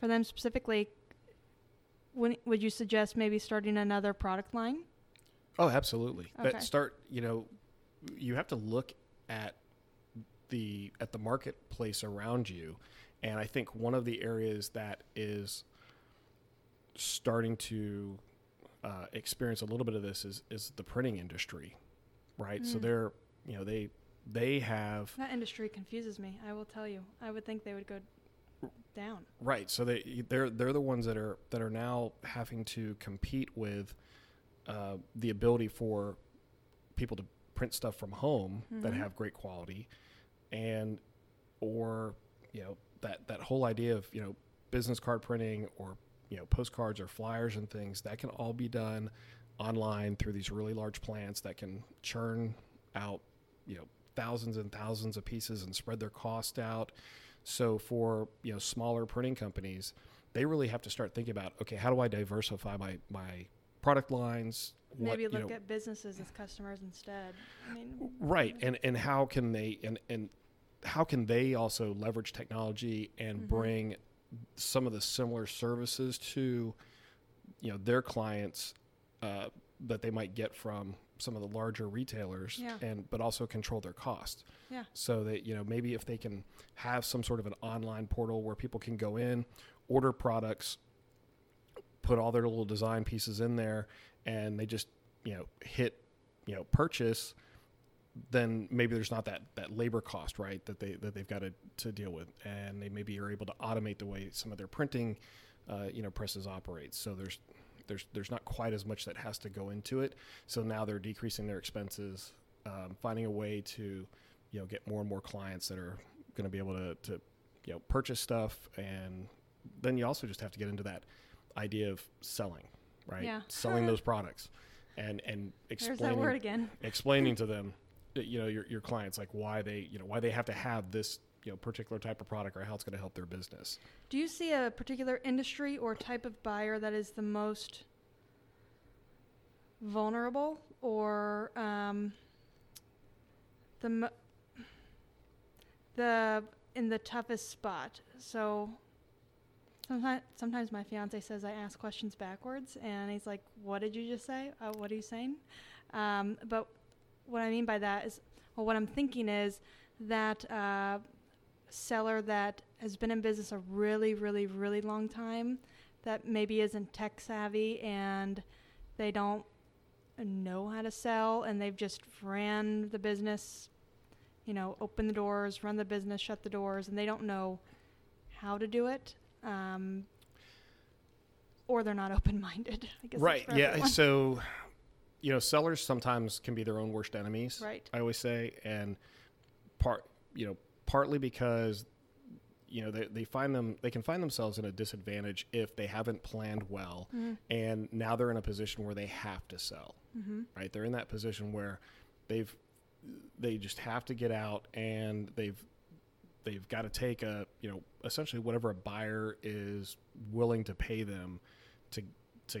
for them specifically when, would you suggest maybe starting another product line Oh, absolutely. Okay. That start, you know, you have to look at the at the marketplace around you, and I think one of the areas that is starting to uh, experience a little bit of this is is the printing industry, right? So Mm. they're, you know, they they have that industry confuses me i will tell you i would think they would go down Right. So they they're they're the ones that are that are now having to compete with uh, the ability for people to print stuff from home that Mhm. have great quality, and or you know that that whole idea of you know business card printing or you know postcards or flyers and things that can all be done online through these really large plants that can churn out you know thousands and thousands of pieces and spread their cost out so for you know smaller printing companies, they really have to start thinking about okay, how do I diversify my my product lines? What, maybe you look know, at businesses as customers instead i mean right, and and how can they and and how can they also leverage technology and Mhm. bring some of the similar services to you know their clients uh, that they might get from some of the larger retailers Yeah. and but also control their cost Yeah. so that you know maybe if they can have some sort of an online portal where people can go in order products put all their little design pieces in there and they just you know hit you know purchase then maybe there's not that that labor cost right that they that they've got to, to deal with and they maybe are able to automate the way some of their printing uh, you know presses operate so there's there's there's not quite as much that has to go into it. So now they're decreasing their expenses um, finding a way to you know get more and more clients that are going to be able to, to you know purchase stuff. And then you also just have to get into that idea of selling right? Yeah. selling those products and and there's that explaining word again. explaining to them you know your, your clients like why they you know why they have to have this you know particular type of product or how it's going to help their business Do you see a particular industry or type of buyer that is the most vulnerable or um, the the in the toughest spot? So sometimes sometimes my fiance says I ask questions backwards, and he's like, "What did you just say? Uh, what are you saying?" Um, but what I mean by that is, well, what I'm thinking is that. Uh, seller that has been in business a really, really, really long time that maybe isn't tech savvy and they don't know how to sell and they've just ran the business, you know, open the doors, run the business, shut the doors, and they don't know how to do it. Um, or they're not open-minded. Right. Yeah. everyone. So, you know, sellers sometimes can be their own worst enemies. Right. I always say, and part, you know, partly because, you know, they, they find them, they can find themselves in a disadvantage if they haven't planned well, Mhm. and now they're in a position where they have to sell. Mhm. Right. They're in that position where they've, they just have to get out, and they've, they've got to take a, you know, essentially whatever a buyer is willing to pay them, to, to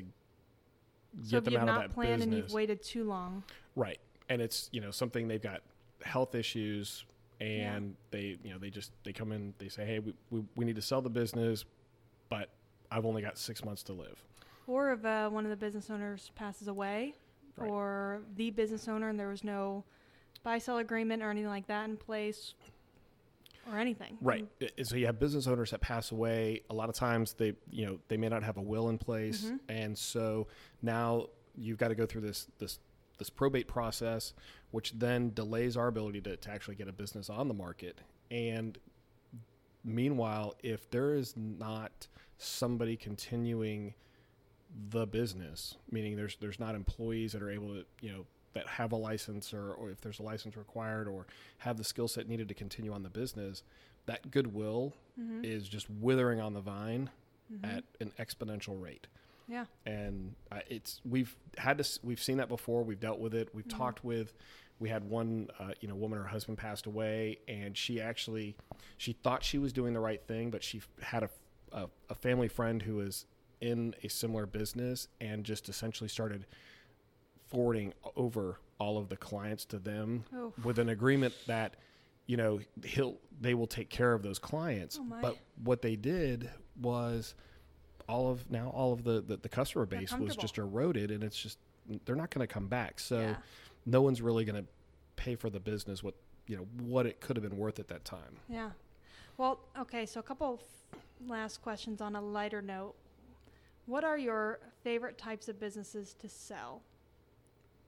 So get if them you've out of not that planned and you've waited too long, Right. And it's, you know, something they've got health issues and they, you know, they just, they come in, they say, Hey, we, we, we need to sell the business, but I've only got six months to live. or if uh, one of the business owners passes away, Right. or the business owner and there was no buy-sell agreement or anything like that in place, or anything. Right. I- So you have business owners that pass away. A lot of times they, you know, they may not have a will in place. Mhm. And so now you've got to go through this, this, this probate process, which then delays our ability to, to actually get a business on the market. And meanwhile, if there is not somebody continuing the business, meaning there's there's not employees that are able to, you know, that have a license or, or if there's a license required or have the skill set needed to continue on the business, that goodwill Mhm. is just withering on the vine Mhm. at an exponential rate. Yeah. And uh, it's we've had to s- we've seen that before. We've dealt with it. We've Mhm. talked with. We had one, uh, you know, woman. Her husband passed away, and she actually she thought she was doing the right thing, but she f- had a, a a family friend who was in a similar business and just essentially started forwarding over all of the clients to them Oh. with an agreement that you know he'll they will take care of those clients Oh, but what they did was all of now all of the the, the customer base was just eroded and it's just they're not going to come back so yeah. no one's really going to pay for the business what you know what it could have been worth at that time Yeah. Well, okay, so a couple of last questions on a lighter note. What are your favorite types of businesses to sell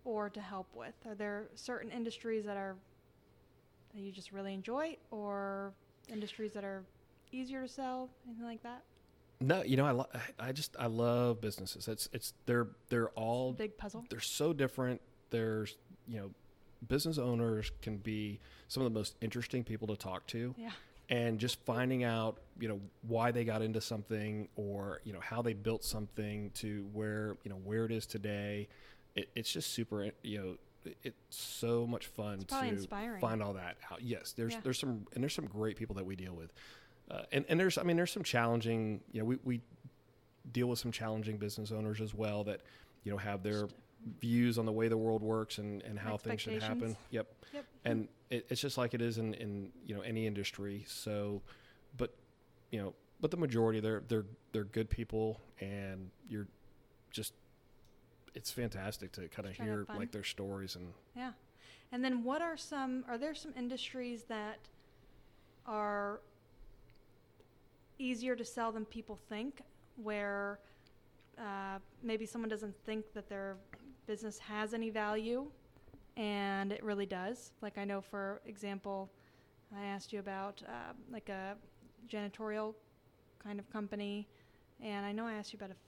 or to help with? Are there certain industries that are that you just really enjoy or industries that are easier to sell, anything like that? No you know i lo- i just i love businesses it's it's they're they're all Big puzzle. they're so different. There's, you know, business owners can be some of the most interesting people to talk to. Yeah. And just finding out, you know, why they got into something or, you know, how they built something to where, you know, where it is today. It, it's just super, you know, it's so much fun to inspiring. find all that out. Yes, there's Yeah. there's some and there's some great people that we deal with. Uh, and, and there's I mean there's some challenging, you know, we, we deal with some challenging business owners as well that, you know, have their views on the way the world works and, and how things should happen. Yep. Yep. And it, it's just like it is in, in, you know, any industry. So, but, you know, but the majority they're, they're, they're good people and you're just, it's fantastic to kind of Trying to have hear like their stories and Yeah. And then what are some are there some industries that are easier to sell than people think where uh, maybe someone doesn't think that their business has any value and it really does. Like I know for example, I asked you about uh, like a janitorial kind of company and I know I asked you about a f-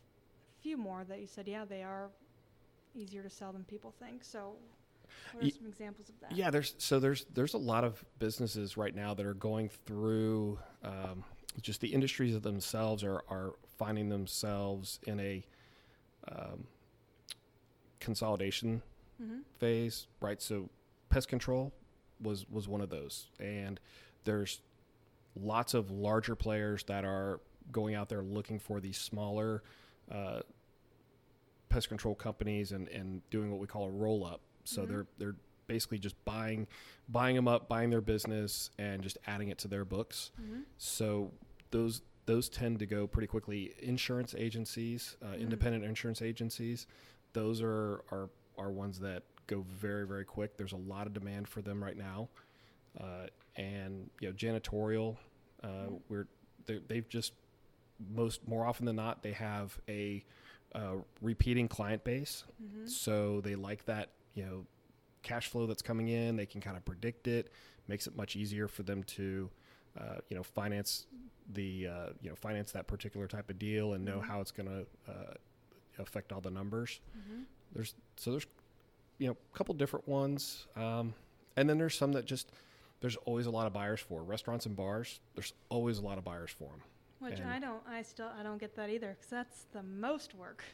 few more that you said yeah, they are easier to sell than people think. So what are some examples of that? Yeah, there's so there's there's a lot of businesses right now that are going through um, just the industries themselves are are finding themselves in a um, consolidation Mm-hmm. phase, right? So pest control was was one of those, and there's lots of larger players that are going out there looking for these smaller uh, pest control companies and, and doing what we call a roll up. So Mhm. they're they're basically just buying buying them up, buying their business, and just adding it to their books. Mm-hmm. So those those tend to go pretty quickly. Insurance agencies, uh, Mm. independent insurance agencies, those are, are are ones that go very very quick. There's a lot of demand for them right now, uh, and you know janitorial. Uh, Mm. We're they- they've just most more often than not they have a uh, repeating client base, Mm-hmm. so they like that you know cash flow that's coming in. They can kind of predict it. Makes it much easier for them to uh, you know finance the uh, you know finance that particular type of deal and know Mhm. how it's going to uh, affect all the numbers. Mhm. There's so there's you know a couple different ones, um, and then there's some that just there's always a lot of buyers for restaurants and bars. There's always a lot of buyers for them. Which And- I don't, I still, I don't get that either, because that's the most work,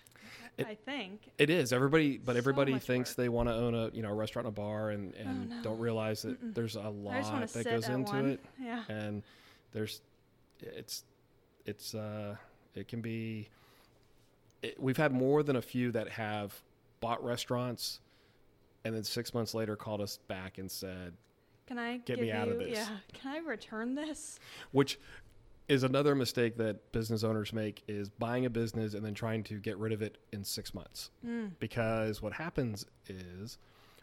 It- I think. It is everybody, but So everybody thinks work. they want to own a you know a restaurant and a bar and and no. don't realize that Mm-mm. there's a lot that goes into one. it. Yeah. and there's it's it's uh it can be it, we've had more than a few that have bought restaurants and then six months later called us back and said Can I Get give me out of this. Yeah. Can I return this? which is another mistake that business owners make is buying a business and then trying to get rid of it in six months Mm. because what happens is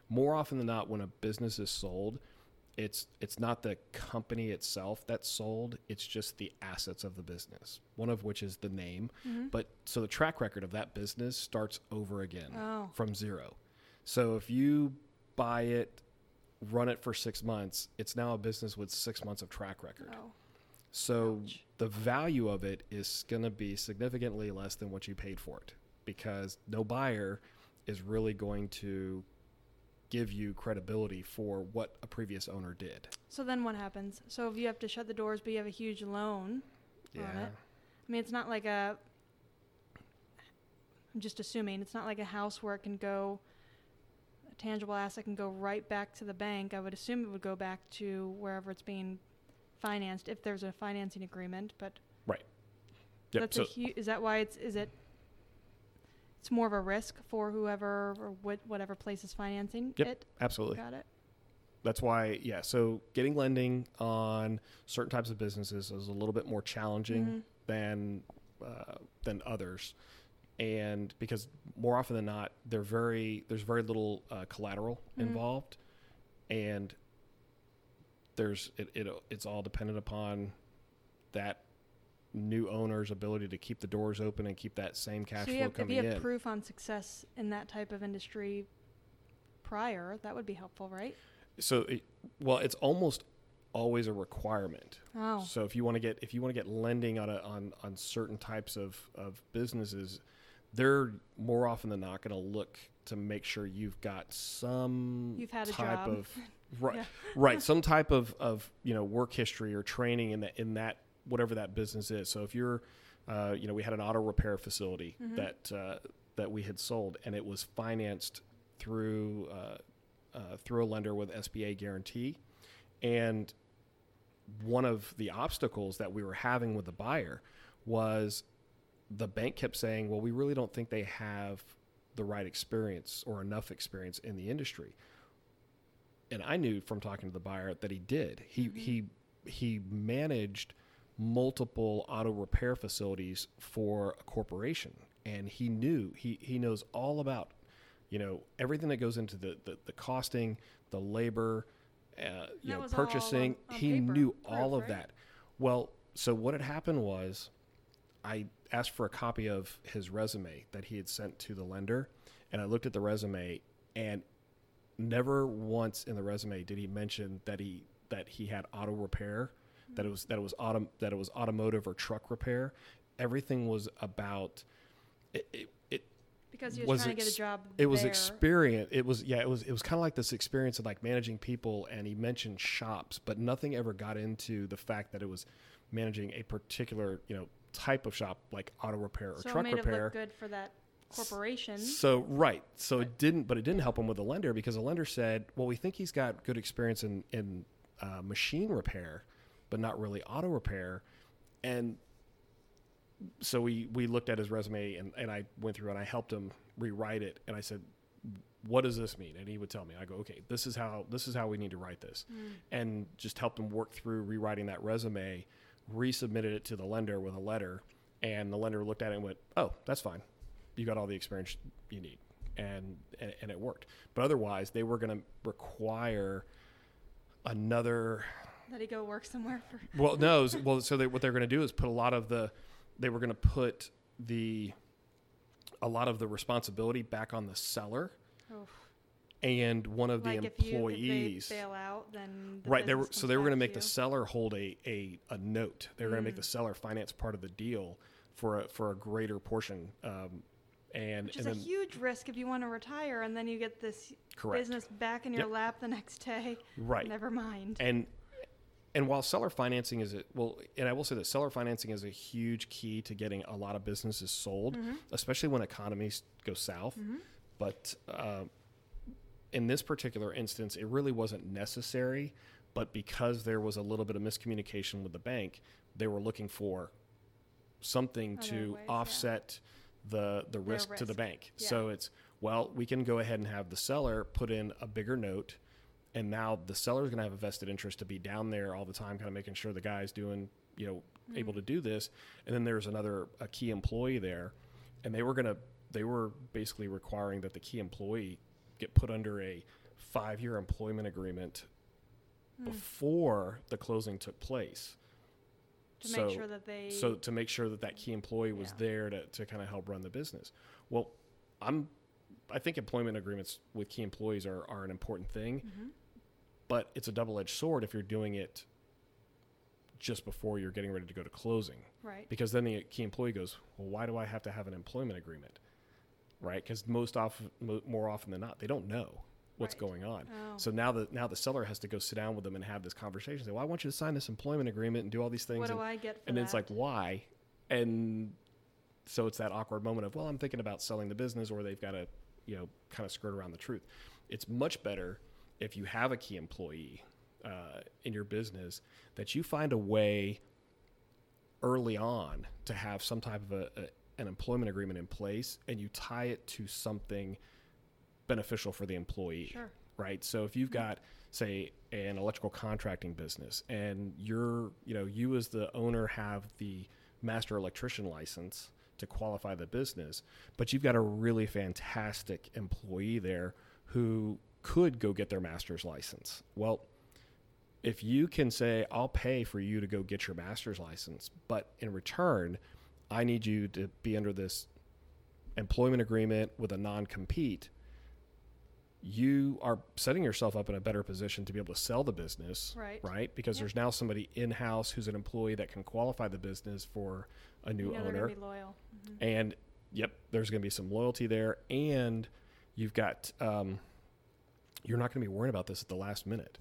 more often than not when a business is sold it's it's not the company itself that's sold it's just the assets of the business one of which is the name Mhm. but so the track record of that business starts over again Oh. from zero so if you buy it run it for six months it's now a business with six months of track record Oh. So Ouch. the value of it is going to be significantly less than what you paid for it because no buyer is really going to give you credibility for what a previous owner did. So then what happens? So if you have to shut the doors, but you have a huge loan, On it. I mean, it's not like a. I'm just assuming it's not like a house where it can go. A tangible asset can go right back to the bank. I would assume it would go back to wherever it's being financed if there's a financing agreement. But Yep. that's So a hu- Is that why it's is it? It's more of a risk for whoever or what, whatever place is financing Yep. it. absolutely. Got it. That's why, yeah. So getting lending on certain types of businesses is a little bit more challenging Mhm. than uh, than others, and because more often than not, they're very there's very little uh, collateral Mhm. involved, and there's it, it it's all dependent upon that new owner's ability to keep the doors open and keep that same cash so flow have, if coming you have in. proof on success in that type of industry prior, that would be helpful, right? so, it, well, it's almost always a requirement. Oh, So if you want to get if you want to get lending on a, on on certain types of of businesses, they're more often than not going to look to make sure you've got some You've had a type job. of right Yeah. right some type of of you know work history or training in that in that whatever that business is. So if you're uh, you know we had an auto repair facility Mhm. that uh, that we had sold and it was financed through uh, uh, through a lender with SBA guarantee and one of the obstacles that we were having with the buyer was the bank kept saying, well, we really don't think they have the right experience or enough experience in the industry. And I knew from talking to the buyer that he did. He Mhm. he he managed multiple auto repair facilities for a corporation and he knew he he knows all about you know everything that goes into the the, the costing, the labor, uh, you know purchasing. on- on he paper knew proof, all of right? that. Well, so what had happened was I asked for a copy of his resume that he had sent to the lender, and I looked at the resume, and never once in the resume did he mention that he that he had auto repair, that it was that it was auto that it was automotive or truck repair. Everything was about it. It, it, because he was, was trying to get a job. it was there. experience. It was yeah. It was it was kind of like this experience of like managing people, and he mentioned shops, but nothing ever got into the fact that it was managing a particular you know type of shop like auto repair or so truck it made repair. it look good for that corporation. So right, so it didn't, but it didn't help him with the lender because the lender said, "Well, we think he's got good experience in in uh, machine repair, but not really auto repair." And so we we looked at his resume and and I went through and I helped him rewrite it, and I said, "What does this mean?" And he would tell me. I go, "Okay, this is how this is how we need to write this," Mm. and just helped him work through rewriting that resume, resubmitted it to the lender with a letter, and the lender looked at it and went, "Oh, that's fine." You got all the experience you need and and, and it worked but otherwise they were going to require another That he go work somewhere for. well no well so they, what they're going to do is put a lot of the they were going to put the a lot of the responsibility back on the seller Oh, and one of like the you employees. they bail out, then the right they were so they were going to make you. the seller hold a a, a note they were going to make Mm. the seller finance part of the deal for a for a greater portion um, and which is and a huge risk if you want to retire and then you get this correct business back in your Yep. lap the next day. right Never mind. and and while seller financing is a well and i will say that seller financing is a huge key to getting a lot of businesses sold Mhm. especially when economies go south Mhm. but uh, in this particular instance it really wasn't necessary but because there was a little bit of miscommunication with the bank they were looking for something Other to ways, yeah. The the Their risk, to the bank Yeah. so it's well we can go ahead and have the seller put in a bigger note and now the seller's going to have a vested interest to be down there all the time kind of making sure the guy's doing you know able Mm. to do this and then there's another a key employee there and they were going to they were basically requiring that the key employee get put under a five year employment agreement Mm. before the closing took place to so, make sure that they so to make sure that that key employee was Yeah. there to, to kind of help run the business well i'm i think employment agreements with key employees are, are an important thing Mhm. but it's a double-edged sword if you're doing it just before you're getting ready to go to closing right. because then the key employee goes well why do i have to have an employment agreement right because most often mo- more often than not they don't know what's Right. going on Oh. so now the now the seller has to go sit down with them and have this conversation say well i want you to sign this employment agreement and do all these things what and, do I get for and that? it's like why and so it's that awkward moment of well i'm thinking about selling the business or they've got to you know kind of skirt around the truth it's much better if you have a key employee uh, in your business that you find a way early on to have some type of a, a an employment agreement in place and you tie it to something beneficial for the employee sure. right? So if you've got, say, an electrical contracting business, and you're, you know, you as the owner have the master electrician license to qualify the business, but you've got a really fantastic employee there who could go get their master's license. Well, if you can say, I'll pay for you to go get your master's license, but in return, I need you to be under this employment agreement with a non compete, you are setting yourself up in a better position to be able to sell the business, Right. right? Because there's now somebody in house who's an employee that can qualify the business for a new you know owner. loyal. Mhm. And yep, there's going to be some loyalty there. And you've got, um, you're not going to be worrying about this at the last minute.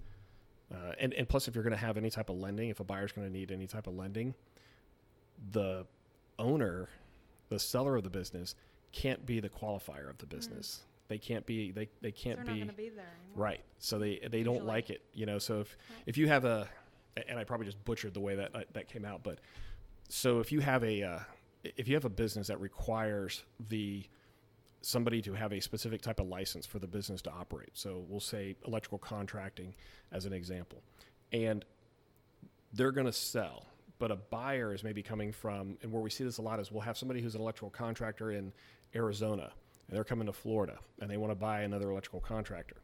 Uh, and, and plus, if you're going to have any type of lending, if a buyer's going to need any type of lending, the owner, the seller of the business, can't be the qualifier of the business. They can't be. They they can't they're be. not be there. Right. So they they don't like it, you know. So if Right. if you have a, and I probably just butchered the way that uh, that came out, but so if you have a uh, if you have a business that requires the somebody to have a specific type of license for the business to operate. So we'll say electrical contracting as an example, and they're going to sell. But a buyer is maybe coming from, and where we see this a lot is we'll have somebody who's an electrical contractor in Arizona, and they're coming to Florida, and they want to buy another electrical contractor.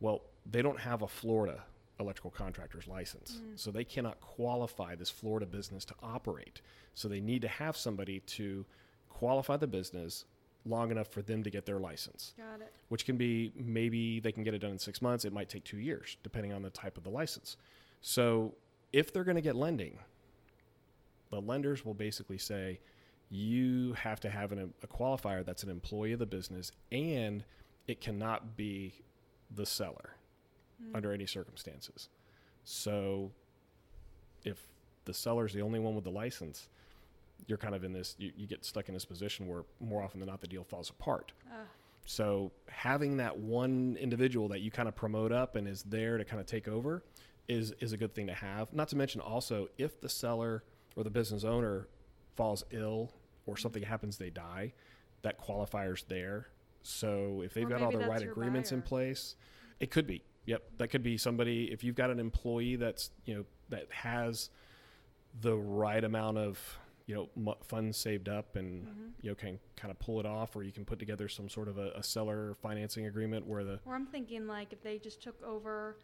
Well, they don't have a Florida electrical contractor's license, Mm. so they cannot qualify this Florida business to operate. So they need to have somebody to qualify the business long enough for them to get their license, Got it. which can be maybe they can get it done in six months. It might take two years, depending on the type of the license. So if they're going to get lending, the lenders will basically say, you have to have an, a qualifier that's an employee of the business and it cannot be the seller Mm. under any circumstances. So if the seller's the only one with the license, you're kind of in this, you, you get stuck in this position where more often than not the deal falls apart. Ah, So having that one individual that you kind of promote up and is there to kind of take over is is a good thing to have. Not to mention also if the seller or the business owner falls ill or something happens, they die, that qualifier's there. So if they've Or got all the right agreements in place, it could be. Yep, that could be somebody. If you've got an employee that's you know that has the right amount of you know funds saved up and mhm. you know can kind of pull it off or you can put together some sort of a, a seller financing agreement where the Or I'm thinking like if they just took over,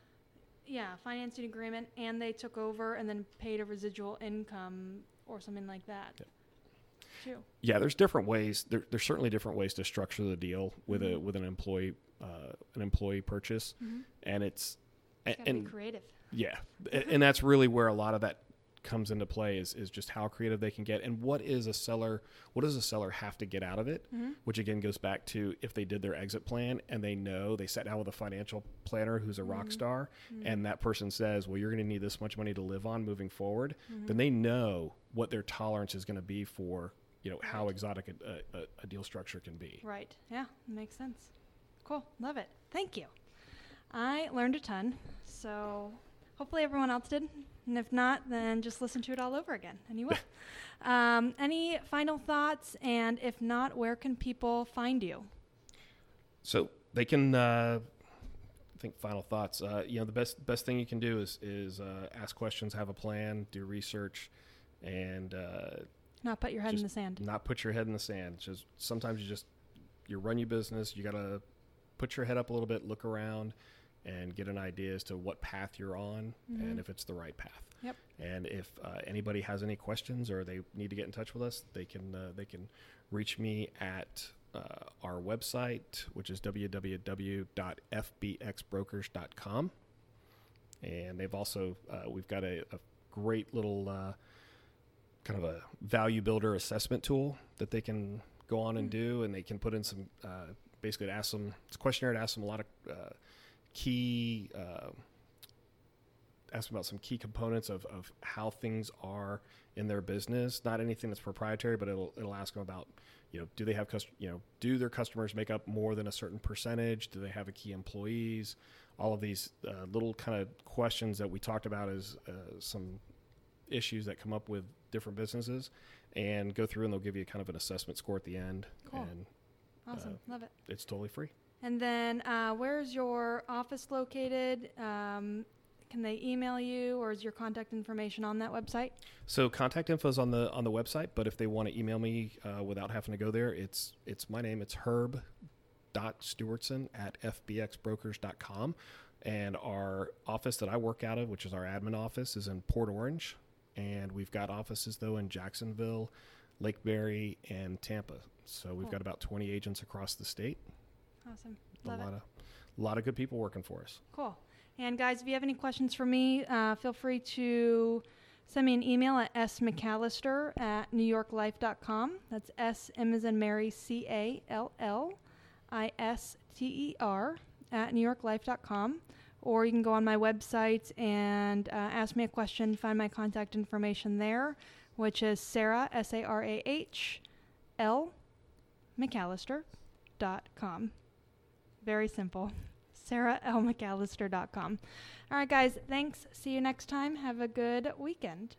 yeah, financing agreement, and they took over and then paid a residual income or something like that. Too. yeah there's different ways there, there's certainly different ways to structure the deal with a Mhm. with an employee uh, an employee purchase, Mhm. and it's It's a- and be creative. yeah, and that's really where a lot of that comes into play is is just how creative they can get and what is a seller what does a seller have to get out of it Mhm. which again goes back to if they did their exit plan and they know they sat down with a financial planner who's a rock Mhm. star and that person says well you're going to need this much money to live on moving forward Mhm. then they know what their tolerance is going to be for you know how exotic a, a, a deal structure can be Right. Yeah, makes sense. Cool. Love it. Thank you. I learned a ton. So hopefully everyone else did. And if not, then just listen to it all over again, and you will. um, any final thoughts? And if not, where can people find you? So they can. Uh, I think final thoughts. Uh, you know, the best best thing you can do is is uh, ask questions, have a plan, do research, and uh, Not put your head in the sand. not put your head in the sand. Just sometimes you just you run your business. You gotta put your head up a little bit, look around, and get an idea as to what path you're on Mhm. and if it's the right path. Yep. And if uh, anybody has any questions or they need to get in touch with us, they can uh, they can reach me at uh, our website, which is www.fbxbrokers.com. And they've also uh, we've got a, a great little uh, kind of a value builder assessment tool that they can go on and Mm. do, and they can put in some uh, basically to ask them it's a questionnaire to ask them a lot of uh, key uh, ask them about some key components of, of how things are in their business. Not anything that's proprietary, but it'll it'll ask them about you know do they have cust- you know do their customers make up more than a certain percentage? Do they have a key employees? All of these uh, little kind of questions that we talked about as uh, some issues that come up with different businesses, and go through and they'll give you kind of an assessment score at the end, Cool. and Awesome. Love it. it's totally free. And then uh, where's your office located? Um, can they email you or is your contact information on that website? So contact info is on the on the website, but if they want to email me uh, without having to go there, it's it's my name. It's herb dot stewartson at fbxbrokers.com. and our office that I work out of, which is our admin office, is in Port Orange, and we've got offices though in Jacksonville, Lake Mary, and Tampa. So we've Cool. got about 20 agents across the state. Awesome. A Love it. lot of a lot of good people working for us. Cool. And guys, if you have any questions for me, uh, feel free to send me an email at smcallister at newyorklife.com. That's S M as in Mary C A L L I S T E R at newyorklife.com. Or you can go on my website and uh, ask me a question, find my contact information there, which is Sarah, S A R A H L McAllister.com. Very simple. SarahLMcAllister.com. All right, guys, thanks. See you next time. Have a good weekend.